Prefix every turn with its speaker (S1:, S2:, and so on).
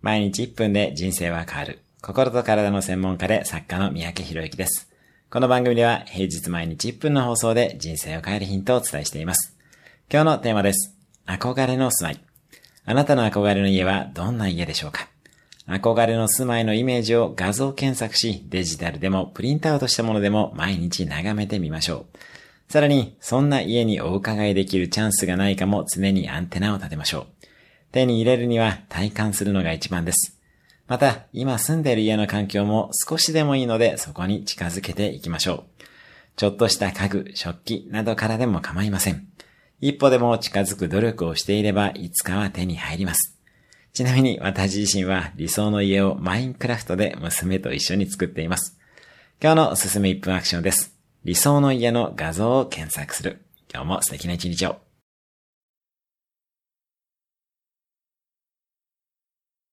S1: 毎日1分で人生は変わる。心と体の専門家で作家の三宅博之です。この番組では平日毎日1分の放送で人生を変えるヒントをお伝えしています。今日のテーマです。憧れの住まい。あなたの憧れの家はどんな家でしょうか？憧れの住まいのイメージを画像検索し、デジタルでもプリントアウトしたものでも毎日眺めてみましょう。さらに、そんな家にお伺いできるチャンスがないかも常にアンテナを立てましょう。手に入れるには体感するのが一番です。また、今住んでいる家の環境も少しでもいいのでそこに近づけていきましょう。ちょっとした家具、食器などからでも構いません。一歩でも近づく努力をしていればいつかは手に入ります。ちなみに私自身は理想の家をマインクラフトで娘と一緒に作っています。今日のおすすめ1分アクションです。理想の家の画像を検索する。今日も素敵な一日を。